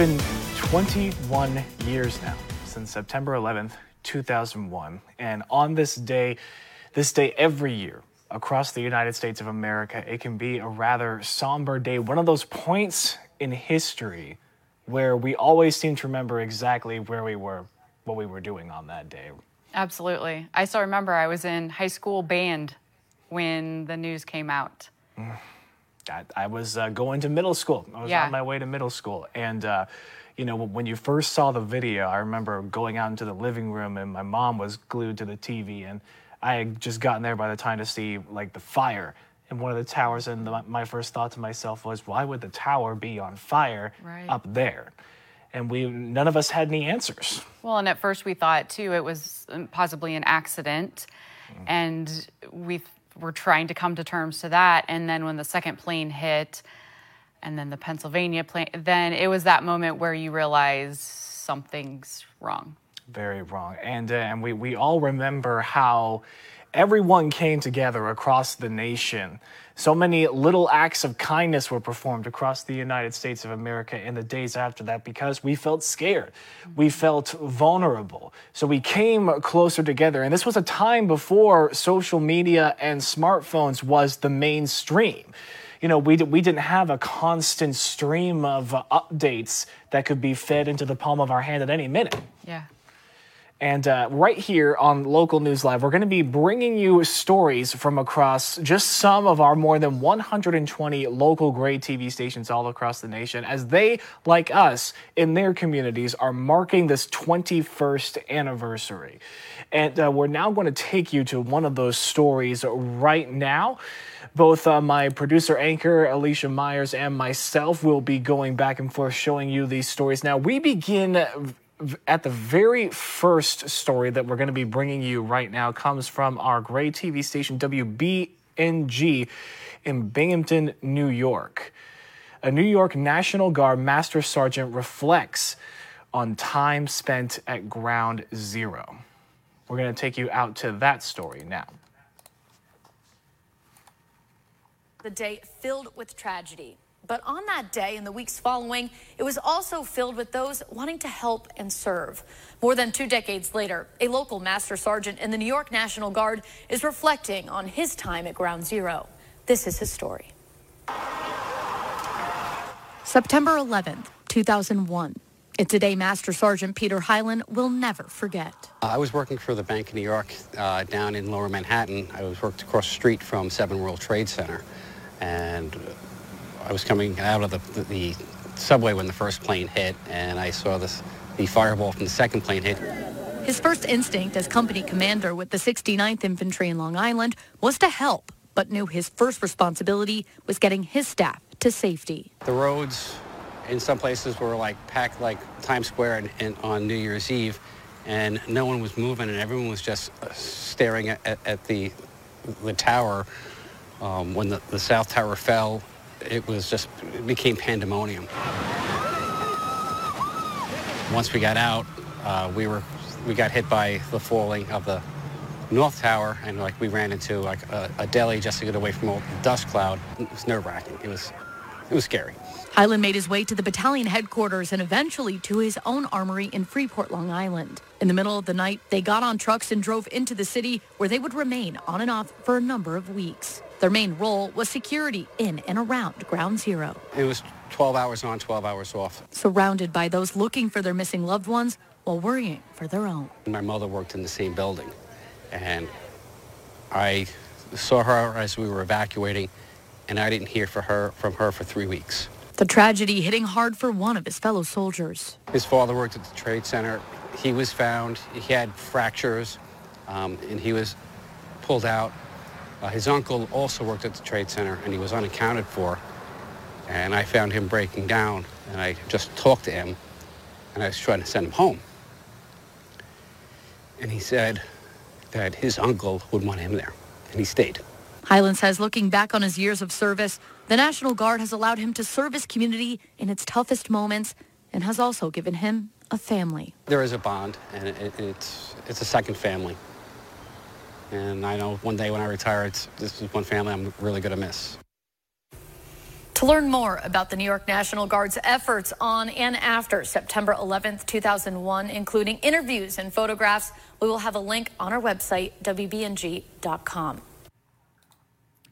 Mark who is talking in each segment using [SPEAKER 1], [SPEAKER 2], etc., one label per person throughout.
[SPEAKER 1] been 21 years now since September 11th, 2001. And on this day, this day every year across the United States of America, it can be a rather somber day. One of those points in history where we always seem to remember exactly where we were, what we were doing on that day.
[SPEAKER 2] Absolutely. I still remember I was in high school band when the news came out. Mm.
[SPEAKER 1] I, I was uh, going to middle school. I was
[SPEAKER 2] Yeah.
[SPEAKER 1] on my way to middle school. And, uh, you know, when you first saw the video, I remember going out into the living room and my mom was glued to the TV. And I had just gotten there by the time to see, like, the fire in one of the towers. And the, my first thought to myself was, why would the tower be on fire
[SPEAKER 2] Right.
[SPEAKER 1] up there? And we, none of us had any answers.
[SPEAKER 2] Well, and at first we thought too it was um, possibly an accident, and we were trying to come to terms to that. And then when the second plane hit, and then the Pennsylvania plane, then it was that moment where you realize something's wrong.
[SPEAKER 1] Very wrong. And, uh, and we, we all remember how everyone came together across the nation. So many little acts of kindness were performed across the United States of America in the days after that because we felt scared. We felt vulnerable. So we came closer together. And this was a time before social media and smartphones was the mainstream you know, we, we didn't have a constant stream of uh, updates that could be fed into the palm of our hand at any minute.
[SPEAKER 2] Yeah.
[SPEAKER 1] And uh, right here on Local News Live, we're going to be bringing you stories from across just some of our more than 120 local Gray TV stations all across the nation as they, like us, in their communities, are marking this 21st anniversary. And uh, we're now going to take you to one of those stories right now. Both uh, my producer anchor, Alicia Myers, and myself will be going back and forth showing you these stories. Now, we begin at the very first story that we're going to be bringing you right now comes from our Gray TV station WBNG in Binghamton, New York. A New York National Guard Master Sergeant reflects on time spent at Ground Zero. We're going to take you out to that story now.
[SPEAKER 3] the day filled with tragedy. But on that day and the weeks following, it was also filled with those wanting to help and serve. More than two decades later, a local master sergeant in the New York National Guard is reflecting on his time at Ground Zero. This is his story.
[SPEAKER 4] September 11th, 2001. It's a day Master Sergeant Peter Hyland will never forget.
[SPEAKER 5] I was working for the Bank of New York uh, down in Lower Manhattan. I was worked across the street from Seven World Trade Center, and I was coming out of the, the, subway when the first plane hit, and I saw this the fireball from the second plane hit.
[SPEAKER 4] His first instinct as company commander with the 69th Infantry in Long Island was to help, but knew his first responsibility was getting his staff to safety.
[SPEAKER 5] The roads in some places were like packed like Times Square and, and on New Year's Eve, and no one was moving, and everyone was just uh, staring at, at, at the the tower. Um, when the, the South Tower fell, it was just it became pandemonium. Once we got out, uh, we were we got hit by the falling of the North Tower, and like we ran into like a, a deli just to get away from all the dust cloud. It was nerve-wracking. It was it was scary.
[SPEAKER 4] Hyland made his way to the battalion headquarters and eventually to his own armory in Freeport, Long Island. In the middle of the night, they got on trucks and drove into the city where they would remain on and off for a number of weeks. Their main role was security in and around Ground Zero.
[SPEAKER 5] It was 12 hours on, 12 hours off.
[SPEAKER 4] surrounded by those looking for their missing loved ones while worrying for their own.
[SPEAKER 5] My mother worked in the same building, and I saw her as we were evacuating, and I didn't hear for her, from her for three weeks.
[SPEAKER 4] The tragedy hitting hard for one of his fellow soldiers.
[SPEAKER 5] His father worked at the Trade Center. He was found, he had fractures, um, and he was pulled out. Uh, his uncle also worked at the Trade Center, and he was unaccounted for. And I found him breaking down, and I just talked to him, and I was trying to send him home. And he said that his uncle would want him there, and he stayed.
[SPEAKER 4] Hyland says looking back on his years of service, the National Guard has allowed him to serve his community in its toughest moments and has also given him a family.
[SPEAKER 5] There is a bond, and it, it, it's, it's a second family. And I know one day when I retire, it's, this is one family I'm really going to miss.
[SPEAKER 3] To learn more about the New York National Guard's efforts on and after September 11th, 2001, including interviews and photographs, we will have a link on our website, WBNG.com.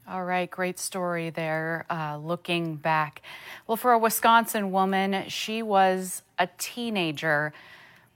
[SPEAKER 2] All right, great story there. Uh, looking back, well, for a Wisconsin woman, she was a teenager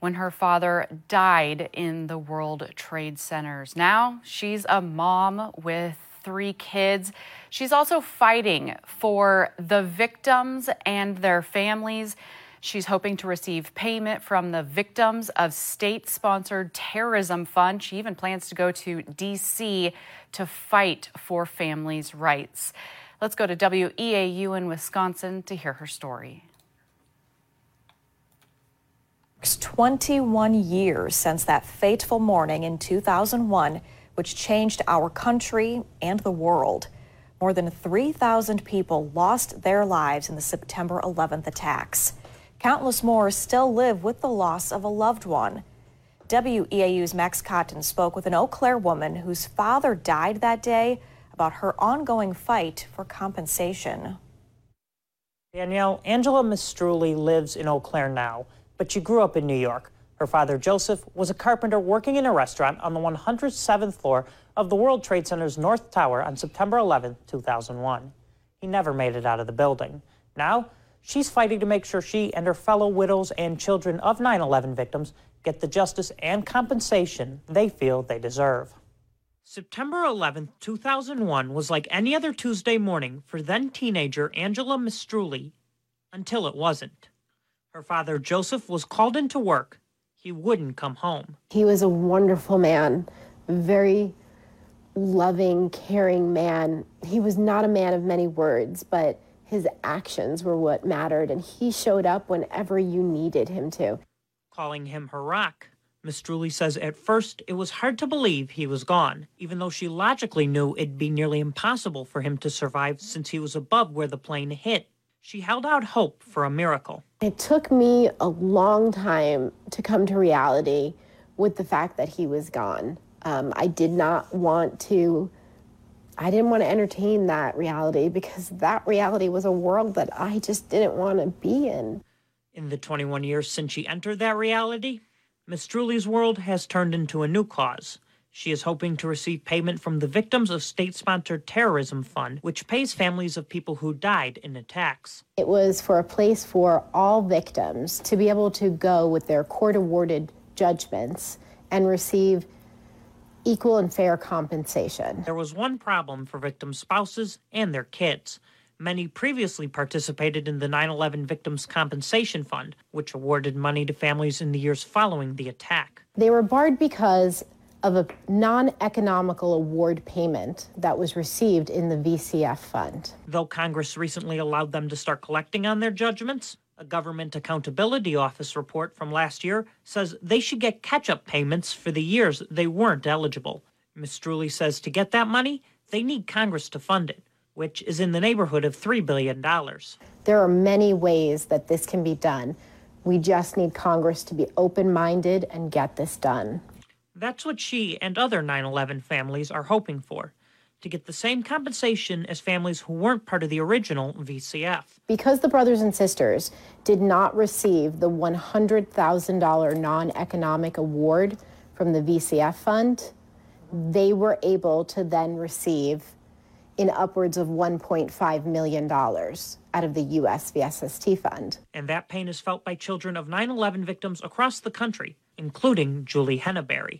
[SPEAKER 2] when her father died in the World Trade Centers. Now she's a mom with three kids. She's also fighting for the victims and their families. She's hoping to receive payment from the Victims of State Sponsored Terrorism Fund. She even plans to go to D.C. to fight for families' rights. Let's go to WEAU in Wisconsin to hear her story.
[SPEAKER 6] It's 21 years since that fateful morning in 2001, which changed our country and the world. More than 3,000 people lost their lives in the September 11th attacks. Countless more still live with the loss of a loved one. WEAU's Max Cotton spoke with an Eau Claire woman whose father died that day about her ongoing fight for compensation.
[SPEAKER 7] Danielle, Angela Mistruli lives in Eau Claire now, but she grew up in New York. Her father, Joseph, was a carpenter working in a restaurant on the 107th floor of the World Trade Center's North Tower on September 11, 2001. He never made it out of the building. Now, She's fighting to make sure she and her fellow widows and children of 9 11 victims get the justice and compensation they feel they deserve. September 11, 2001 was like any other Tuesday morning for then teenager Angela Mistruli until it wasn't. Her father, Joseph, was called into work. He wouldn't come home.
[SPEAKER 8] He was a wonderful man, a very loving, caring man. He was not a man of many words, but his actions were what mattered, and he showed up whenever you needed him to.
[SPEAKER 7] Calling him her rock, Mistruli says at first it was hard to believe he was gone, even though she logically knew it'd be nearly impossible for him to survive since he was above where the plane hit. She held out hope for a miracle.
[SPEAKER 8] It took me a long time to come to reality with the fact that he was gone. Um, I did not want to I didn't want to entertain that reality because that reality was a world that I just didn't want to be in.
[SPEAKER 7] In the 21 years since she entered that reality, Mistruli's world has turned into a new cause. She is hoping to receive payment from the Victims of State Sponsored Terrorism Fund, which pays families of people who died in attacks.
[SPEAKER 8] It was for a place for all victims to be able to go with their court awarded judgments and receive equal and fair compensation.
[SPEAKER 7] There was one problem for victim spouses and their kids. Many previously participated in the 9 11 Victims Compensation Fund, which awarded money to families in the years following the attack.
[SPEAKER 8] They were barred because of a non economical award payment that was received in the VCF fund.
[SPEAKER 7] Though Congress recently allowed them to start collecting on their judgments, a Government Accountability Office report from last year says they should get catch up payments for the years they weren't eligible. Mistruli says to get that money, they need Congress to fund it, which is in the neighborhood of $3 billion.
[SPEAKER 8] There are many ways that this can be done. We just need Congress to be open minded and get this done.
[SPEAKER 7] That's what she and other 9 11 families are hoping for to get the same compensation as families who weren't part of the original VCF.
[SPEAKER 8] Because the brothers and sisters did not receive the $100,000 non economic award from the VCF fund, they were able to then receive in upwards of $1.5 million out of the US VSST fund.
[SPEAKER 7] And that pain is felt by children of 9 11 victims across the country, including Julie Henneberry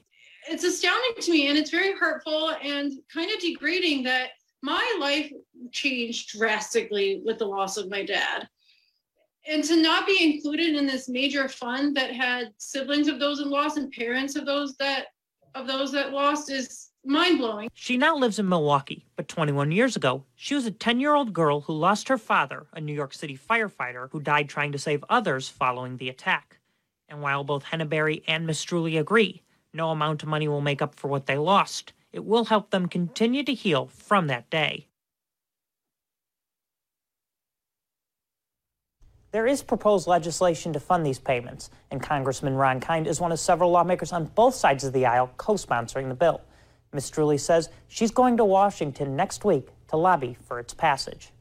[SPEAKER 9] it's astounding to me and it's very hurtful and kind of degrading that my life changed drastically with the loss of my dad. And to not be included in this major fund that had siblings of those in loss and parents of those that of those that lost is mind-blowing.
[SPEAKER 7] She now lives in milwaukee but 21 years ago she was a 10-year-old girl who lost her father a new york city firefighter who died trying to save others following the attack. And while both henneberry and Drewley agree no amount of money will make up for what they lost. It will help them continue to heal from that day. There is proposed legislation to fund these payments, and Congressman Ron Kind is one of several lawmakers on both sides of the aisle co sponsoring the bill. Mistruli says she's going to Washington next week to lobby for its passage.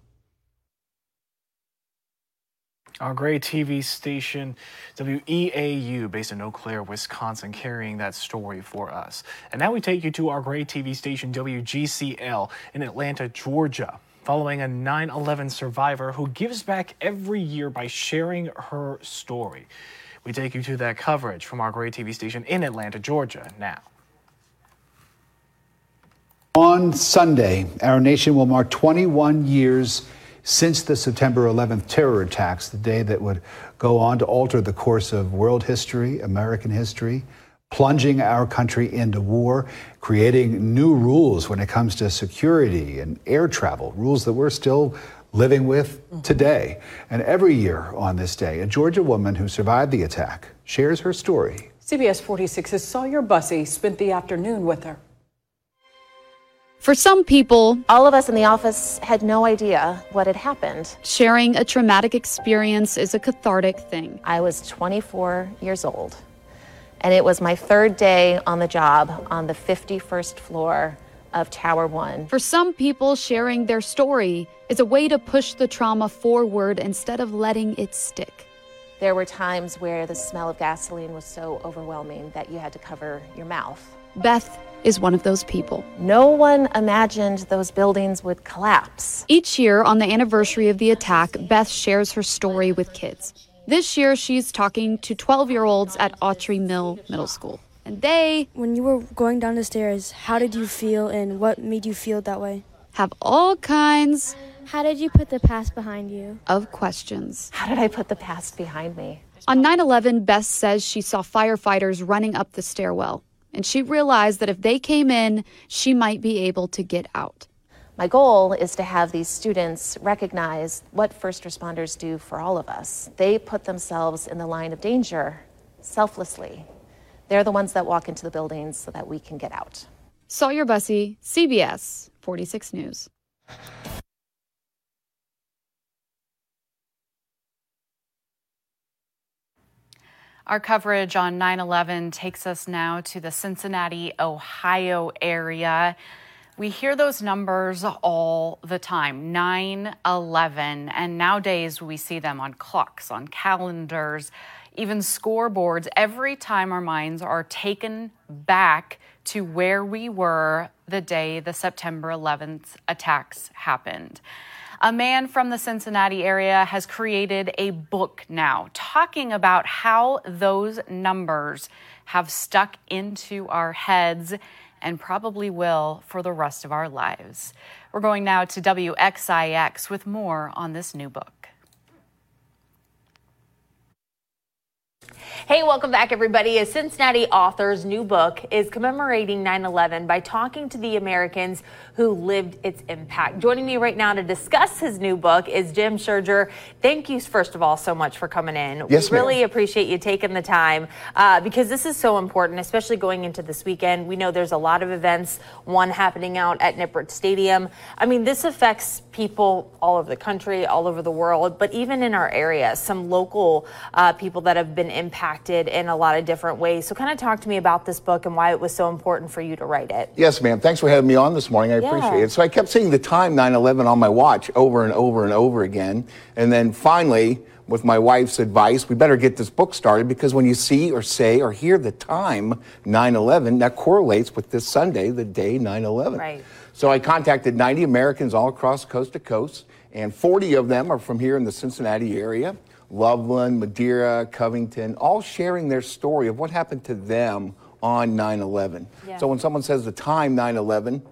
[SPEAKER 1] Our Gray TV station, WEAU, based in Eau Claire, Wisconsin, carrying that story for us. And now we take you to our Gray TV station, WGCL, in Atlanta, Georgia, following a 9 11 survivor who gives back every year by sharing her story. We take you to that coverage from our Gray TV station in Atlanta, Georgia, now.
[SPEAKER 10] On Sunday, our nation will mark 21 years since the September 11th terror attacks, the day that would go on to alter the course of world history, American history, plunging our country into war, creating new rules when it comes to security and air travel, rules that we're still living with mm-hmm. today. And every year on this day, a Georgia woman who survived the attack shares her story.
[SPEAKER 11] CBS 46's Sawyer Bussey spent the afternoon with her.
[SPEAKER 12] For some people,
[SPEAKER 6] all of us in the office had no idea what had happened.
[SPEAKER 12] Sharing a traumatic experience is a cathartic thing.
[SPEAKER 6] I was 24 years old, and it was my third day on the job on the 51st floor of Tower One.
[SPEAKER 12] For some people, sharing their story is a way to push the trauma forward instead of letting it stick.
[SPEAKER 6] There were times where the smell of gasoline was so overwhelming that you had to cover your mouth.
[SPEAKER 12] Beth is one of those people.
[SPEAKER 6] No one imagined those buildings would collapse.
[SPEAKER 12] Each year, on the anniversary of the attack, Beth shares her story with kids. This year, she's talking to 12 year olds at Autry Mill Middle School. And they.
[SPEAKER 13] When you were going down the stairs, how did you feel and what made you feel that way?
[SPEAKER 12] Have all kinds.
[SPEAKER 13] How did you put the past behind you?
[SPEAKER 12] Of questions.
[SPEAKER 6] How did I put the past behind me?
[SPEAKER 12] On 9 11, Beth says she saw firefighters running up the stairwell and she realized that if they came in, she might be able to get out.
[SPEAKER 6] My goal is to have these students recognize what first responders do for all of us. They put themselves in the line of danger selflessly. They're the ones that walk into the buildings so that we can get out.
[SPEAKER 12] Sawyer Bussey, CBS 46 News.
[SPEAKER 2] Our coverage on 9 11 takes us now to the Cincinnati, Ohio area. We hear those numbers all the time 9 11. And nowadays we see them on clocks, on calendars, even scoreboards. Every time our minds are taken back to where we were the day the September 11th attacks happened. A man from the Cincinnati area has created a book now talking about how those numbers have stuck into our heads and probably will for the rest of our lives. We're going now to WXIX with more on this new book.
[SPEAKER 14] Hey, welcome back, everybody. A Cincinnati author's new book is commemorating 9 11 by talking to the Americans who lived its impact. Joining me right now to discuss his new book is Jim Scherger. Thank you, first of all, so much for coming in.
[SPEAKER 15] Yes,
[SPEAKER 14] we really appreciate you taking the time uh, because this is so important, especially going into this weekend. We know there's a lot of events, one happening out at Nippert Stadium. I mean, this affects people all over the country, all over the world, but even in our area, some local uh, people that have been impacted in a lot of different ways. So, kind of talk to me about this book and why it was so important for you to write it.
[SPEAKER 15] Yes, ma'am. Thanks for having me on this morning. I
[SPEAKER 14] Yeah.
[SPEAKER 15] appreciate it. So I kept seeing the time 9/11 on my watch over and over and over again, and then finally, with my wife's advice, we better get this book started because when you see or say or hear the time 9/11, that correlates with this Sunday, the day 9/11.
[SPEAKER 14] Right.
[SPEAKER 15] So I contacted 90 Americans all across coast to coast, and 40 of them are from here in the Cincinnati area. Loveland, Madeira, Covington, all sharing their story of what happened to them on 9 11.
[SPEAKER 14] Yeah.
[SPEAKER 15] So when someone says the time 9 11,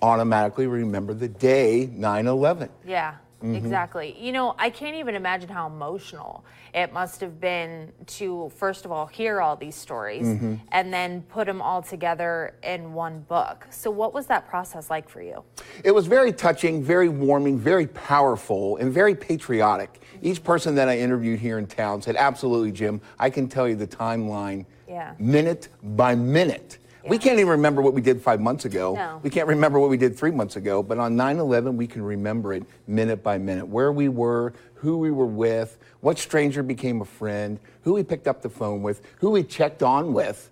[SPEAKER 15] automatically remember the day 9 11.
[SPEAKER 14] Yeah,
[SPEAKER 15] Mhm.
[SPEAKER 14] exactly. You know, I can't even imagine how emotional it must have been to, first of all, hear all these stories
[SPEAKER 15] Mhm.
[SPEAKER 14] and then put them all together in one book. So, what was that process like for you?
[SPEAKER 15] It was very touching, very warming, very powerful, and very patriotic. Each person that I interviewed here in town said, Absolutely, Jim, I can tell you the timeline
[SPEAKER 14] Yeah.
[SPEAKER 15] minute by minute. We can't even remember what we did five months ago.
[SPEAKER 14] No.
[SPEAKER 15] We can't remember what we did three months ago. But on 9 11, we can remember it minute by minute where we were, who we were with, what stranger became a friend, who we picked up the phone with, who we checked on with,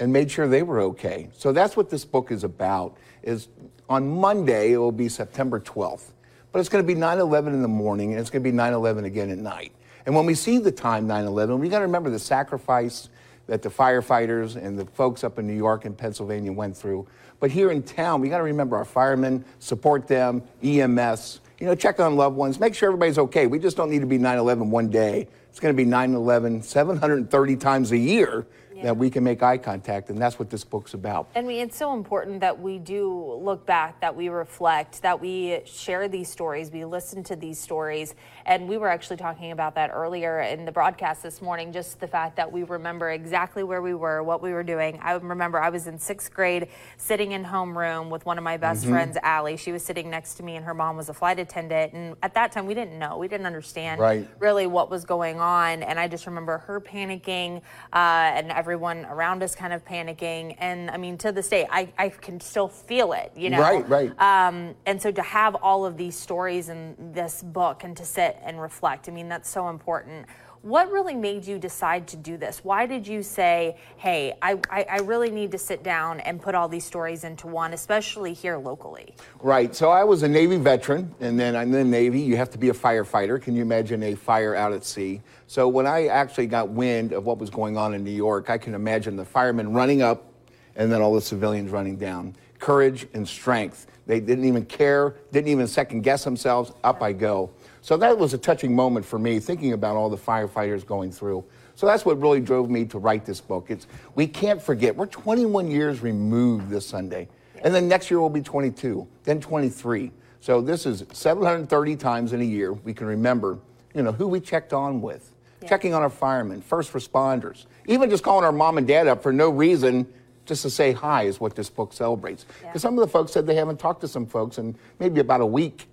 [SPEAKER 15] and made sure they were okay. So that's what this book is about. Is on Monday, it will be September 12th. But it's going to be 9 11 in the morning, and it's going to be 9 11 again at night. And when we see the time 9 11, we got to remember the sacrifice that the firefighters and the folks up in New York and Pennsylvania went through. But here in town, we got to remember our firemen, support them, EMS, you know, check on loved ones, make sure everybody's okay. We just don't need to be 9 11 one day. It's going to be 9 11 730 times a year that we can make eye contact, and that's what this book's about.
[SPEAKER 14] And mean, it's so important that we do look back, that we reflect, that we share these stories, we listen to these stories. And we were actually talking about that earlier in the broadcast this morning, just the fact that we remember exactly where we were, what we were doing. I remember I was in sixth grade sitting in homeroom with one of my best
[SPEAKER 15] Mhm.
[SPEAKER 14] friends, Allie. She was sitting next to me, and her mom was a flight attendant. And at that time, we didn't know, we didn't understand
[SPEAKER 15] Right.
[SPEAKER 14] really what was going on. And I just remember her panicking uh, and everyone around us kind of panicking. And I mean, to this day, I, I can still feel it, you know?
[SPEAKER 15] Right, right.
[SPEAKER 14] Um, and so to have all of these stories in this book and to sit and reflect, I mean, that's so important. What really made you decide to do this? Why did you say, hey, I, I, I really need to sit down and put all these stories into one, especially here locally?
[SPEAKER 15] Right. So I was a Navy veteran, and then in the Navy, you have to be a firefighter. Can you imagine a fire out at sea? So when I actually got wind of what was going on in New York, I can imagine the firemen running up and then all the civilians running down. Courage and strength. They didn't even care, didn't even second guess themselves. Up I go. So that was a touching moment for me, thinking about all the firefighters going through. So that's what really drove me to write this book. It's we can't forget. We're 21 years removed this Sunday, and then next year we'll be 22, then 23. So this is 730 times in a year we can remember, you know, who we checked on with, checking on our firemen, first responders, even just calling our mom and dad up for no reason. Just to say hi is what this book celebrates. Because some of the folks said they haven't talked to some folks in maybe about a week.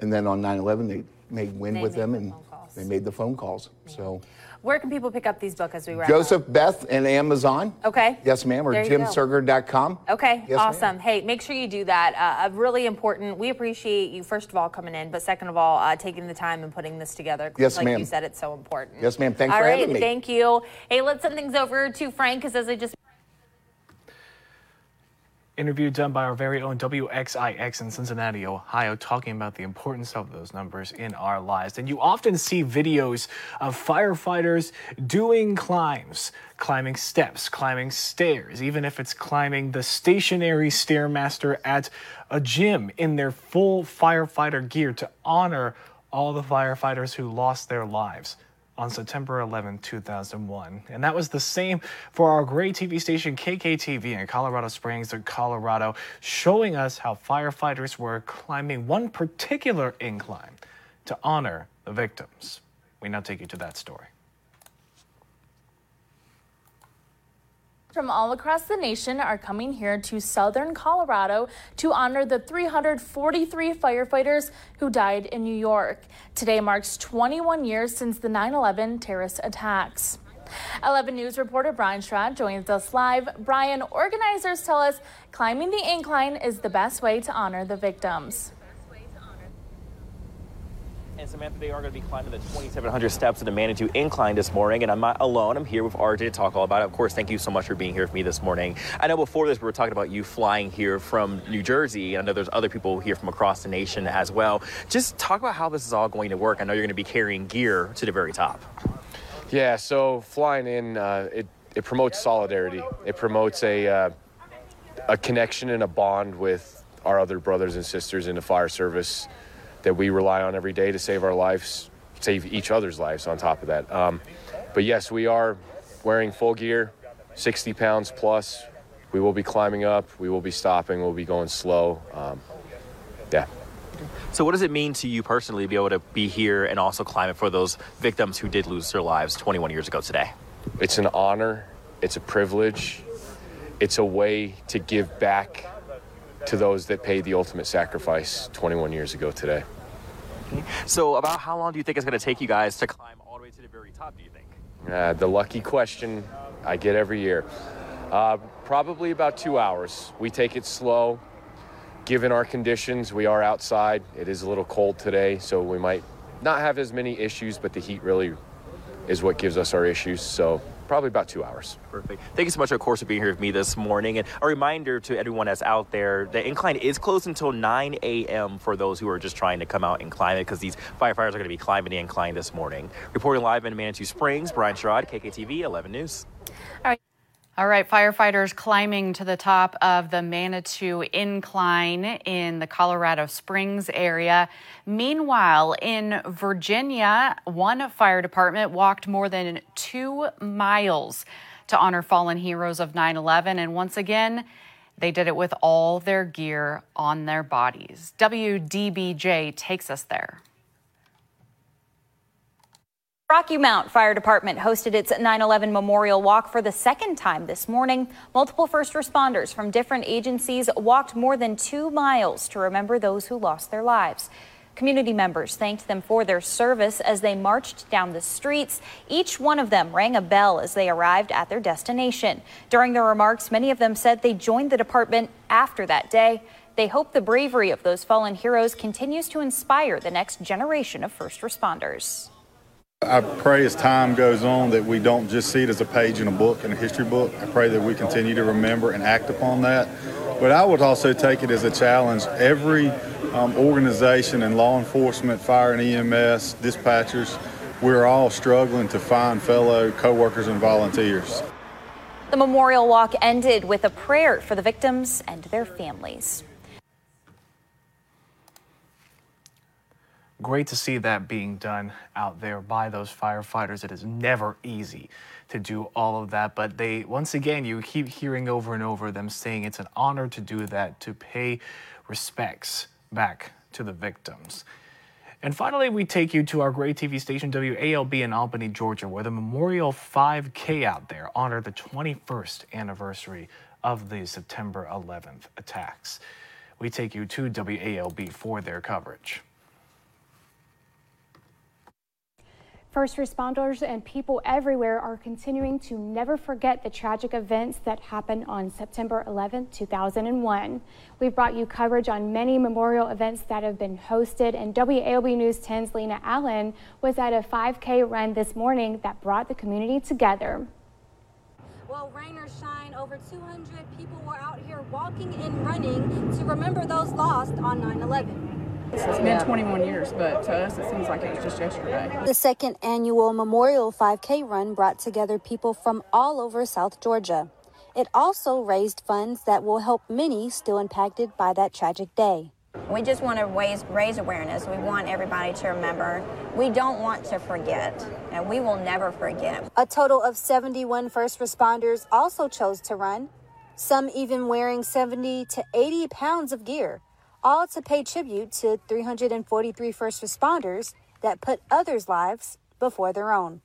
[SPEAKER 15] And then on 9 11, they made wind
[SPEAKER 14] They
[SPEAKER 15] with
[SPEAKER 14] made
[SPEAKER 15] them
[SPEAKER 14] the
[SPEAKER 15] and
[SPEAKER 14] phone calls.
[SPEAKER 15] they made the phone calls. So,
[SPEAKER 14] Where can people pick up these books as we wrap
[SPEAKER 15] Joseph
[SPEAKER 14] up?
[SPEAKER 15] Beth and Amazon.
[SPEAKER 14] Okay.
[SPEAKER 15] Yes, ma'am. Or
[SPEAKER 14] There you go.
[SPEAKER 15] jimscherger.com.
[SPEAKER 14] Okay,
[SPEAKER 15] Yes, ma'am.
[SPEAKER 14] awesome. Hey, make sure you do that. Uh, uh, really important. We appreciate you, first of all, coming in, but second of all, uh, taking the time and putting this together.
[SPEAKER 15] Yes,
[SPEAKER 14] like
[SPEAKER 15] ma'am.
[SPEAKER 14] you said, it's so important.
[SPEAKER 15] Yes, ma'am. Thanks
[SPEAKER 14] All
[SPEAKER 15] for
[SPEAKER 14] right,
[SPEAKER 15] having me.
[SPEAKER 14] thank you. Hey, let's send things over to Frank because as I just
[SPEAKER 1] interview done by our very own WXIX in Cincinnati, Ohio, talking about the importance of those numbers in our lives. And you often see videos of firefighters doing climbs, climbing steps, climbing stairs, even if it's climbing the stationary stairmaster at a gym in their full firefighter gear to honor all the firefighters who lost their lives on September 11, 2001. And that was the same for our Gray TV station KKTV in Colorado Springs, Colorado, showing us how firefighters were climbing one particular incline to honor the victims. We now take you to that story.
[SPEAKER 16] From all across the nation are coming here to southern Colorado to honor the 343 firefighters who died in New York. Today marks 21 years since the 9 11 terrorist attacks. 11 News reporter Brian Schrad joins us live. Brian, organizers tell us climbing the incline is the best way to honor the victims.
[SPEAKER 17] And Samantha, they are going to be climbing the 2,700 steps of the Manitou Incline this morning, and I'm not alone. I'm here with RJ to talk all about it. Of course, thank you so much for being here with me this morning. I know before this, we were talking about you flying here from New Jersey. and I know there's other people here from across the nation as well. Just talk about how this is all going to work. I know you're going to be carrying gear to the very top.
[SPEAKER 18] Yeah, so flying in, uh, it, it promotes solidarity. It promotes a, uh, a connection and a bond with our other brothers and sisters in the fire service that we rely on every day to save our lives, save each other's lives on top of that. Um, but yes, we are wearing full gear, 60 pounds plus. We will be climbing up, we will be stopping, we'll be going slow. Um, yeah.
[SPEAKER 17] So, what does it mean to you personally to be able to be here and also climb it for those victims who did lose their lives 21 years ago today?
[SPEAKER 18] It's an honor, it's a privilege, it's a way to give back to those that paid the ultimate sacrifice 21 years ago today.
[SPEAKER 17] So, about how long do you think it's going to take you guys to climb all the way to the very top, do you think?
[SPEAKER 18] Uh, the lucky question I get every year. Uh, probably about two hours. We take it slow. Given our conditions, we are outside. It is a little cold today, so we might not have as many issues, but the heat really is what gives us our issues. So probably about two hours.
[SPEAKER 17] Perfect. Thank you so much, of course, for being here with me this morning. And a reminder to everyone that's out there, the incline is closed until 9 a.m. for those who are just trying to come out and climb it because these firefighters are going to be climbing the incline this morning. Reporting live in Manitou Springs, Brian Sherrod, KKTV 11 News.
[SPEAKER 2] All right. All right, firefighters climbing to the top of the Manitou Incline in the Colorado Springs area. Meanwhile, in Virginia, one fire department walked more than two miles to honor fallen heroes of 9 11. And once again, they did it with all their gear on their bodies. WDBJ takes us there.
[SPEAKER 19] Rocky Mount Fire Department hosted its 9 11 memorial walk for the second time this morning. Multiple first responders from different agencies walked more than two miles to remember those who lost their lives. Community members thanked them for their service as they marched down the streets. Each one of them rang a bell as they arrived at their destination. During their remarks, many of them said they joined the department after that day. They hope the bravery of those fallen heroes continues to inspire the next generation of first responders.
[SPEAKER 20] I pray as time goes on that we don't just see it as a page in a book, in a history book. I pray that we continue to remember and act upon that. But I would also take it as a challenge. Every um, organization and law enforcement, fire and EMS, dispatchers, we're all struggling to find fellow coworkers and volunteers.
[SPEAKER 19] The memorial walk ended with a prayer for the victims and their families.
[SPEAKER 1] Great to see that being done out there by those firefighters. It is never easy to do all of that, but they, once again, you keep hearing over and over them saying it's an honor to do that, to pay respects back to the victims. And finally, we take you to our Gray TV station, WALB in Albany, Georgia, where the Memorial 5K out there honored the 21st anniversary of the September 11th attacks. We take you to WALB for their coverage.
[SPEAKER 21] First responders and people everywhere are continuing to never forget the tragic events that happened on September 11, 2001. We've brought you coverage on many memorial events that have been hosted, and WALB News 10's Lena Allen was at a 5K run this morning that brought the community together.
[SPEAKER 22] Well, rain or shine, over 200 people were out here walking and running to remember those lost on 9 11.
[SPEAKER 23] It's been 21 years, but to us it seems like it was just yesterday.
[SPEAKER 22] The second annual Memorial 5K run brought together people from all over South Georgia. It also raised funds that will help many still impacted by that tragic day.
[SPEAKER 24] We just want to raise, raise awareness. We want everybody to remember. We don't want to forget, and we will never forget.
[SPEAKER 22] A total of 71 first responders also chose to run, some even wearing 70 to 80 pounds of gear all to pay tribute to 343 first responders that put others' lives before their own.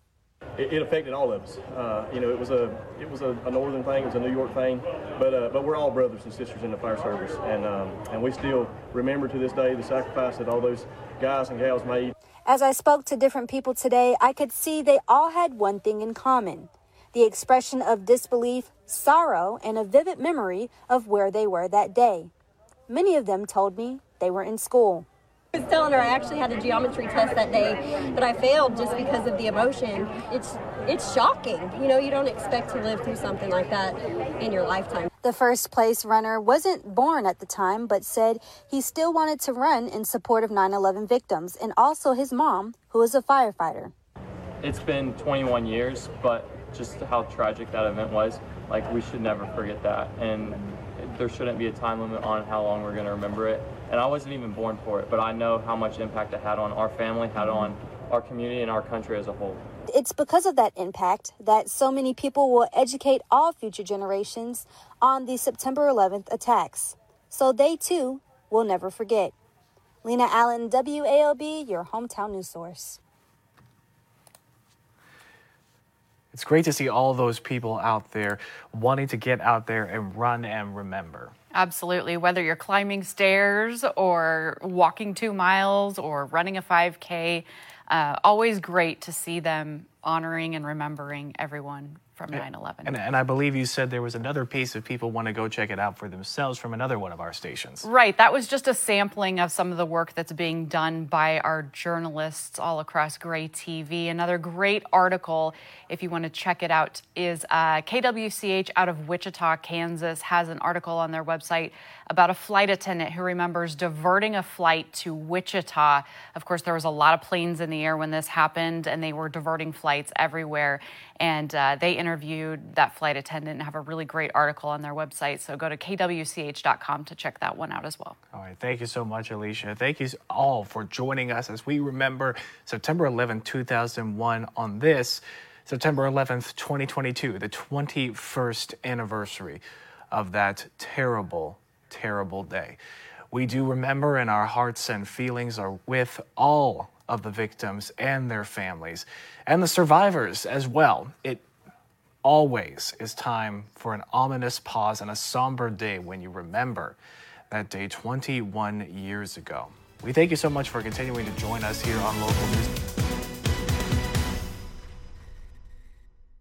[SPEAKER 25] It, it affected all of us. Uh, you know, it was a it was a, a, northern thing, it was a New York thing, but uh, but we're all brothers and sisters in the fire service, and um, and we still remember to this day the sacrifice that all those guys and gals made.
[SPEAKER 22] As I spoke to different people today, I could see they all had one thing in common the expression of disbelief, sorrow, and a vivid memory of where they were that day. Many of them told me they were in school.
[SPEAKER 24] I was telling her I actually had a geometry test that day that I failed just because of the emotion. It's it's shocking. You know, you don't expect to live through something like that in your lifetime.
[SPEAKER 22] The first place runner wasn't born at the time, but said he still wanted to run in support of 9 11 victims and also his mom, who is a firefighter.
[SPEAKER 26] It's been 21 years, but just how tragic that event was, like, we should never forget that. And there shouldn't be a time limit on how long we're going to remember it. And I wasn't even born for it, but I know how much impact it had on our family, had on our community and our country as a whole.
[SPEAKER 22] It's because of that impact that so many people will educate all future generations on the September 11th attacks. So they too will never forget. Lena Allen, WALB, your hometown news source.
[SPEAKER 1] It's great to see all those people out there wanting to get out there and run and remember.
[SPEAKER 2] Absolutely. Whether you're climbing stairs or walking two miles or running a 5K, uh, always great to see them honoring and remembering everyone from 9 11.
[SPEAKER 1] And, and I believe you said there was another piece if people want to go check it out for themselves from another one of our stations.
[SPEAKER 2] Right. That was just a sampling of some of the work that's being done by our journalists all across Gray TV. Another great article, if you want to check it out, is uh, KWCH out of Wichita, Kansas, has an article on their website about a flight attendant who remembers diverting a flight to Wichita. Of course, there was a lot of planes in the air when this happened, and they were diverting flights everywhere. And uh, they interviewed that flight attendant and have a really great article on their website. So go to kwch.com to check that one out as well.
[SPEAKER 1] All right. Thank you so much, Alicia. Thank you all for joining us as we remember September 11, 2001 on this. September 11th, 2022, the 21st anniversary of that terrible terrible day. We do remember, and our hearts and feelings are with all of the victims and their families and the survivors as well. It always is time for an ominous pause and a somber day when you remember that day 21 years ago. We thank you so much for continuing to join us here on Local News.